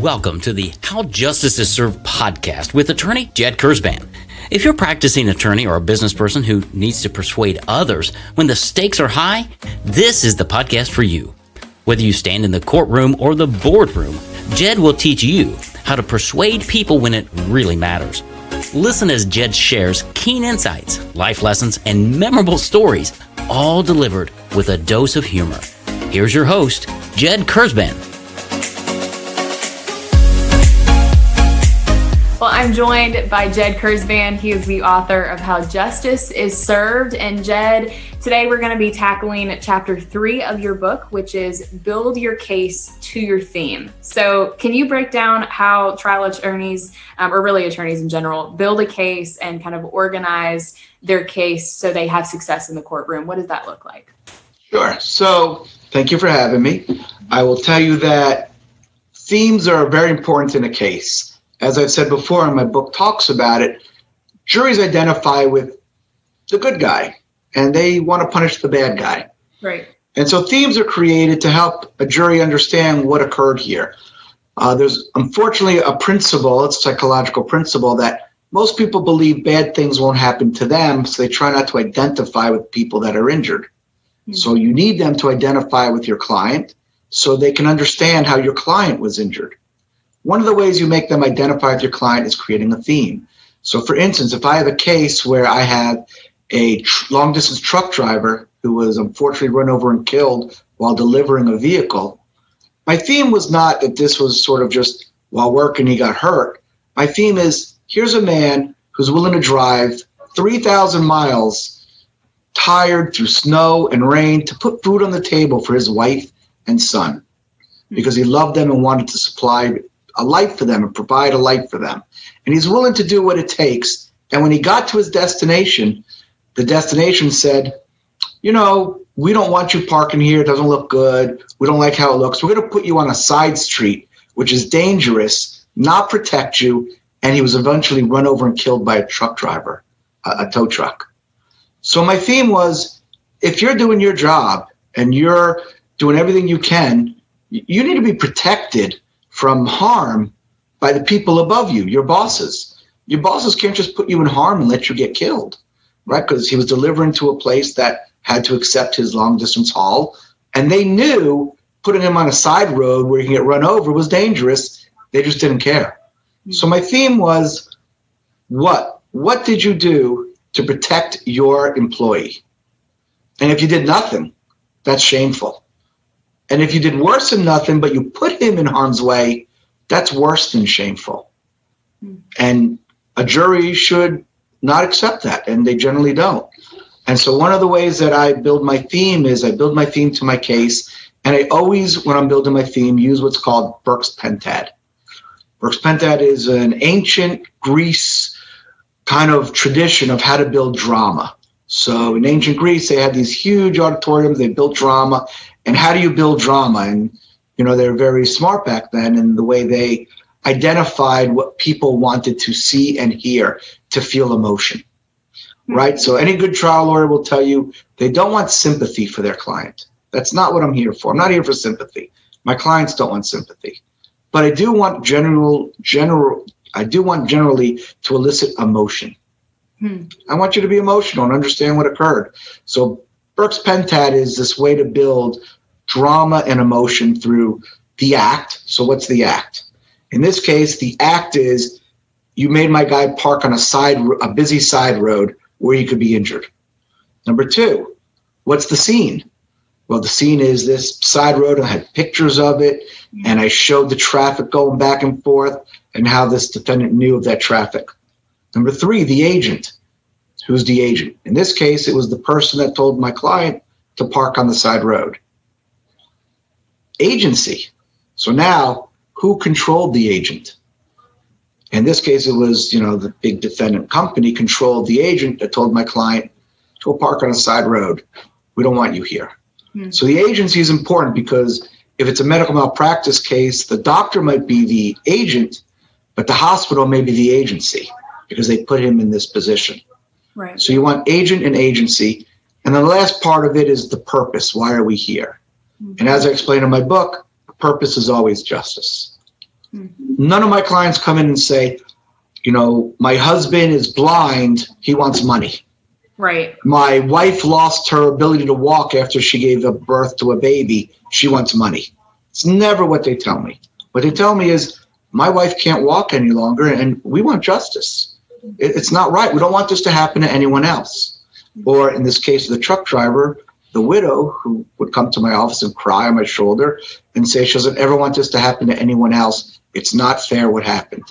Welcome to the How Justice is Served podcast with attorney Jed Kurzban. If you're a practicing attorney or a business person who needs to persuade others when the stakes are high, this is the podcast for you. Whether you stand in the courtroom or the boardroom, Jed will teach you how to persuade people when it really matters. Listen as Jed shares keen insights, life lessons, and memorable stories, all delivered with a dose of humor. Here's your host, Jed Kurzban. Well, I'm joined by Jed Kurzban. He is the author of How Justice is Served. And Jed, today we're going to be tackling chapter three of your book, which is Build Your Case to Your Theme. So, can you break down how trial attorneys, um, or really attorneys in general, build a case and kind of organize their case so they have success in the courtroom? What does that look like? Sure. So, thank you for having me. I will tell you that themes are very important in a case as I've said before, and my book talks about it, juries identify with the good guy and they want to punish the bad guy. Right. And so themes are created to help a jury understand what occurred here. Uh, there's unfortunately a principle, it's a psychological principle, that most people believe bad things won't happen to them, so they try not to identify with people that are injured. Mm-hmm. So you need them to identify with your client so they can understand how your client was injured. One of the ways you make them identify with your client is creating a theme. So, for instance, if I have a case where I have a tr- long distance truck driver who was unfortunately run over and killed while delivering a vehicle, my theme was not that this was sort of just while working he got hurt. My theme is here's a man who's willing to drive 3,000 miles tired through snow and rain to put food on the table for his wife and son because he loved them and wanted to supply a light for them and provide a light for them. And he's willing to do what it takes. And when he got to his destination, the destination said, you know, we don't want you parking here. It doesn't look good. We don't like how it looks. We're going to put you on a side street, which is dangerous, not protect you. And he was eventually run over and killed by a truck driver, a, a tow truck. So my theme was if you're doing your job and you're doing everything you can, you need to be protected from harm by the people above you, your bosses. Your bosses can't just put you in harm and let you get killed, right? Because he was delivering to a place that had to accept his long distance haul. And they knew putting him on a side road where he can get run over was dangerous. They just didn't care. So my theme was what? What did you do to protect your employee? And if you did nothing, that's shameful. And if you did worse than nothing, but you put him in harm's way, that's worse than shameful. Mm. And a jury should not accept that, and they generally don't. And so, one of the ways that I build my theme is I build my theme to my case, and I always, when I'm building my theme, use what's called Burke's Pentad. Burke's Pentad is an ancient Greece kind of tradition of how to build drama. So in ancient Greece, they had these huge auditoriums, they built drama, and how do you build drama? And you know they're very smart back then in the way they identified what people wanted to see and hear to feel emotion hmm. right? So any good trial lawyer will tell you they don't want sympathy for their client. That's not what i'm here for. I'm not here for sympathy. My clients don't want sympathy. But i do want general general i do want generally to elicit emotion hmm. i want you to be emotional and understand what occurred so Burke's Pentad is this way to build drama and emotion through the act. So, what's the act? In this case, the act is you made my guy park on a side, a busy side road where he could be injured. Number two, what's the scene? Well, the scene is this side road. I had pictures of it, and I showed the traffic going back and forth and how this defendant knew of that traffic. Number three, the agent. Who's the agent? In this case, it was the person that told my client to park on the side road agency. So now, who controlled the agent? In this case, it was, you know, the big defendant company controlled the agent that told my client, to park on a side road. We don't want you here. Hmm. So the agency is important because if it's a medical malpractice case, the doctor might be the agent, but the hospital may be the agency because they put him in this position. Right. So you want agent and agency. And the last part of it is the purpose. Why are we here? Mm-hmm. And as I explain in my book, purpose is always justice. None of my clients come in and say, you know, my husband is blind, he wants money. Right. My wife lost her ability to walk after she gave a birth to a baby, she wants money. It's never what they tell me. What they tell me is, my wife can't walk any longer and we want justice. It's not right. We don't want this to happen to anyone else. Or in this case, the truck driver, the widow who would come to my office and cry on my shoulder and say she doesn't ever want this to happen to anyone else. It's not fair what happened.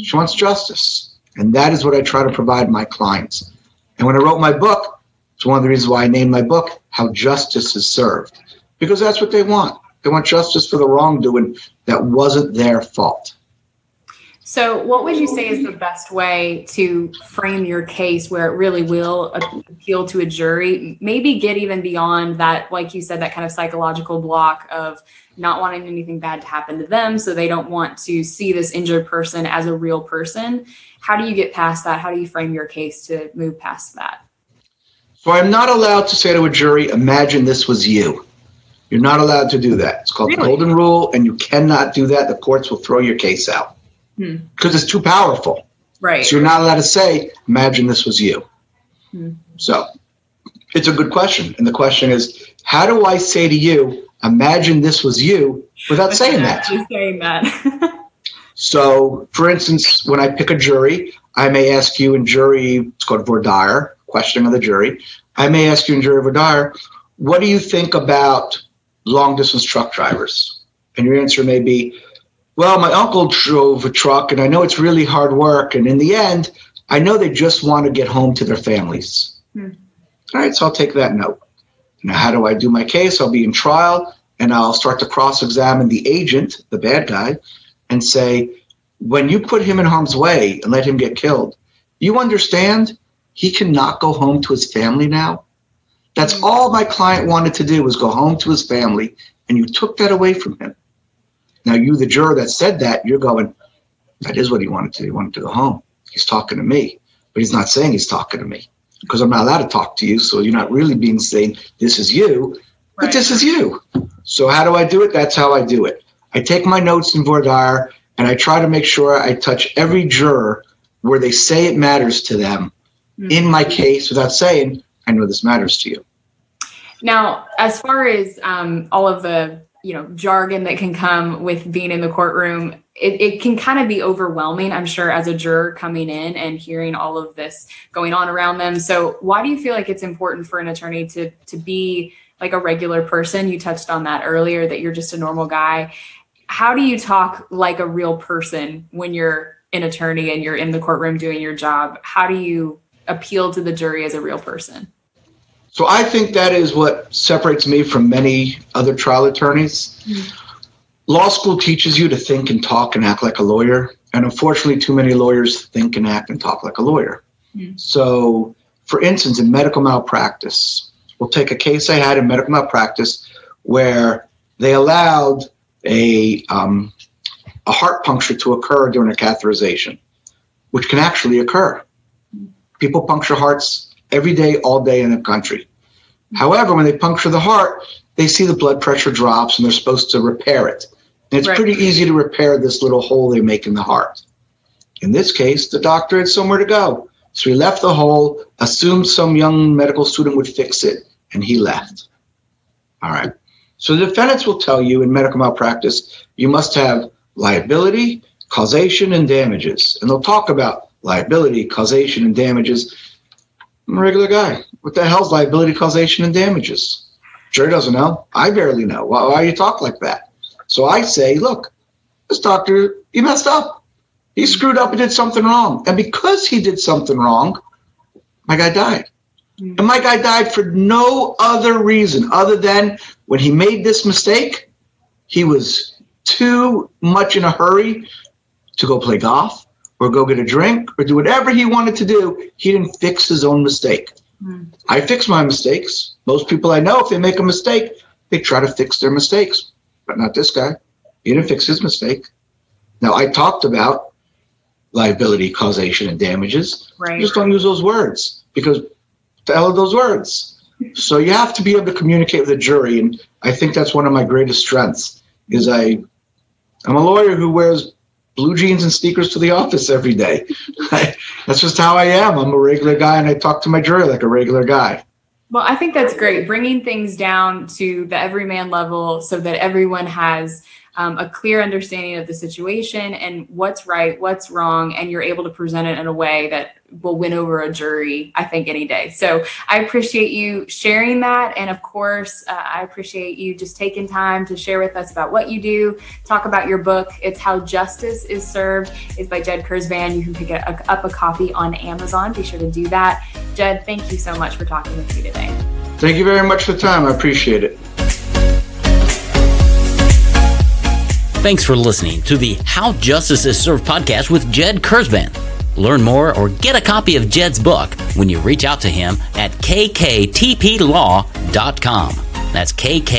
She wants justice. And that is what I try to provide my clients. And when I wrote my book, it's one of the reasons why I named my book How Justice is Served, because that's what they want. They want justice for the wrongdoing that wasn't their fault. So, what would you say is the best way to frame your case where it really will appeal to a jury? Maybe get even beyond that, like you said, that kind of psychological block of not wanting anything bad to happen to them. So, they don't want to see this injured person as a real person. How do you get past that? How do you frame your case to move past that? So, I'm not allowed to say to a jury, imagine this was you. You're not allowed to do that. It's called really? the Golden Rule, and you cannot do that. The courts will throw your case out because hmm. it's too powerful. Right. So you're not allowed to say, imagine this was you. Hmm. So it's a good question. And the question is, how do I say to you, imagine this was you without saying that? saying that. so, for instance, when I pick a jury, I may ask you in jury, it's called voir dire, questioning of the jury. I may ask you in jury voir dire, what do you think about long distance truck drivers? And your answer may be, well, my uncle drove a truck and I know it's really hard work. And in the end, I know they just want to get home to their families. Hmm. All right, so I'll take that note. Now, how do I do my case? I'll be in trial and I'll start to cross examine the agent, the bad guy, and say, when you put him in harm's way and let him get killed, you understand he cannot go home to his family now? That's hmm. all my client wanted to do was go home to his family, and you took that away from him. Now, you, the juror that said that, you're going, that is what he wanted to. He wanted to go home. He's talking to me, but he's not saying he's talking to me because I'm not allowed to talk to you. So you're not really being saying this is you, but right. this is you. So how do I do it? That's how I do it. I take my notes in voir dire and I try to make sure I touch every juror where they say it matters to them mm-hmm. in my case without saying, I know this matters to you. Now, as far as um, all of the you know jargon that can come with being in the courtroom it, it can kind of be overwhelming i'm sure as a juror coming in and hearing all of this going on around them. So why do you feel like it's important for an attorney to to be like a regular person? You touched on that earlier that you're just a normal guy. How do you talk like a real person when you're an attorney and you're in the courtroom doing your job? How do you appeal to the jury as a real person so I think that is what separates me from many other trial attorneys. Mm-hmm. Law school teaches you to think and talk and act like a lawyer. And unfortunately, too many lawyers think and act and talk like a lawyer. Mm-hmm. So, for instance, in medical malpractice, we'll take a case I had in medical malpractice where they allowed a, um, a heart puncture to occur during a catheterization, which can actually occur. People puncture hearts every day, all day in the country. However, when they puncture the heart, they see the blood pressure drops and they're supposed to repair it. And it's right. pretty easy to repair this little hole they make in the heart. In this case, the doctor had somewhere to go. So he left the hole, assumed some young medical student would fix it, and he left. All right. So the defendants will tell you in medical malpractice, you must have liability, causation, and damages. And they'll talk about liability, causation, and damages I'm a regular guy. What the hell's liability, causation, and damages? Jury doesn't know. I barely know. Why, why you talk like that? So I say, look, this doctor, he messed up. He screwed up and did something wrong. And because he did something wrong, my guy died. Mm-hmm. And my guy died for no other reason other than when he made this mistake, he was too much in a hurry to go play golf or go get a drink or do whatever he wanted to do. He didn't fix his own mistake. Mm. I fix my mistakes. Most people I know, if they make a mistake, they try to fix their mistakes, but not this guy. He didn't fix his mistake. Now, I talked about liability, causation, and damages. Right. You just don't use those words because the hell are those words? So you have to be able to communicate with the jury, and I think that's one of my greatest strengths. Is I I'm a lawyer who wears blue jeans and sneakers to the office every day. that's just how I am. I'm a regular guy and I talk to my jury like a regular guy. Well, I think that's great. Bringing things down to the everyman level so that everyone has um, a clear understanding of the situation and what's right, what's wrong, and you're able to present it in a way that will win over a jury, I think, any day. So I appreciate you sharing that. And of course, uh, I appreciate you just taking time to share with us about what you do, talk about your book. It's How Justice is Served. It's by Jed Kurzban. You can pick a, up a copy on Amazon. Be sure to do that. Jed, thank you so much for talking with me today. Thank you very much for the time. I appreciate it. Thanks for listening to the How Justice is Served podcast with Jed Kurzban. Learn more or get a copy of Jed's book when you reach out to him at kktplaw.com. That's kktplaw.com.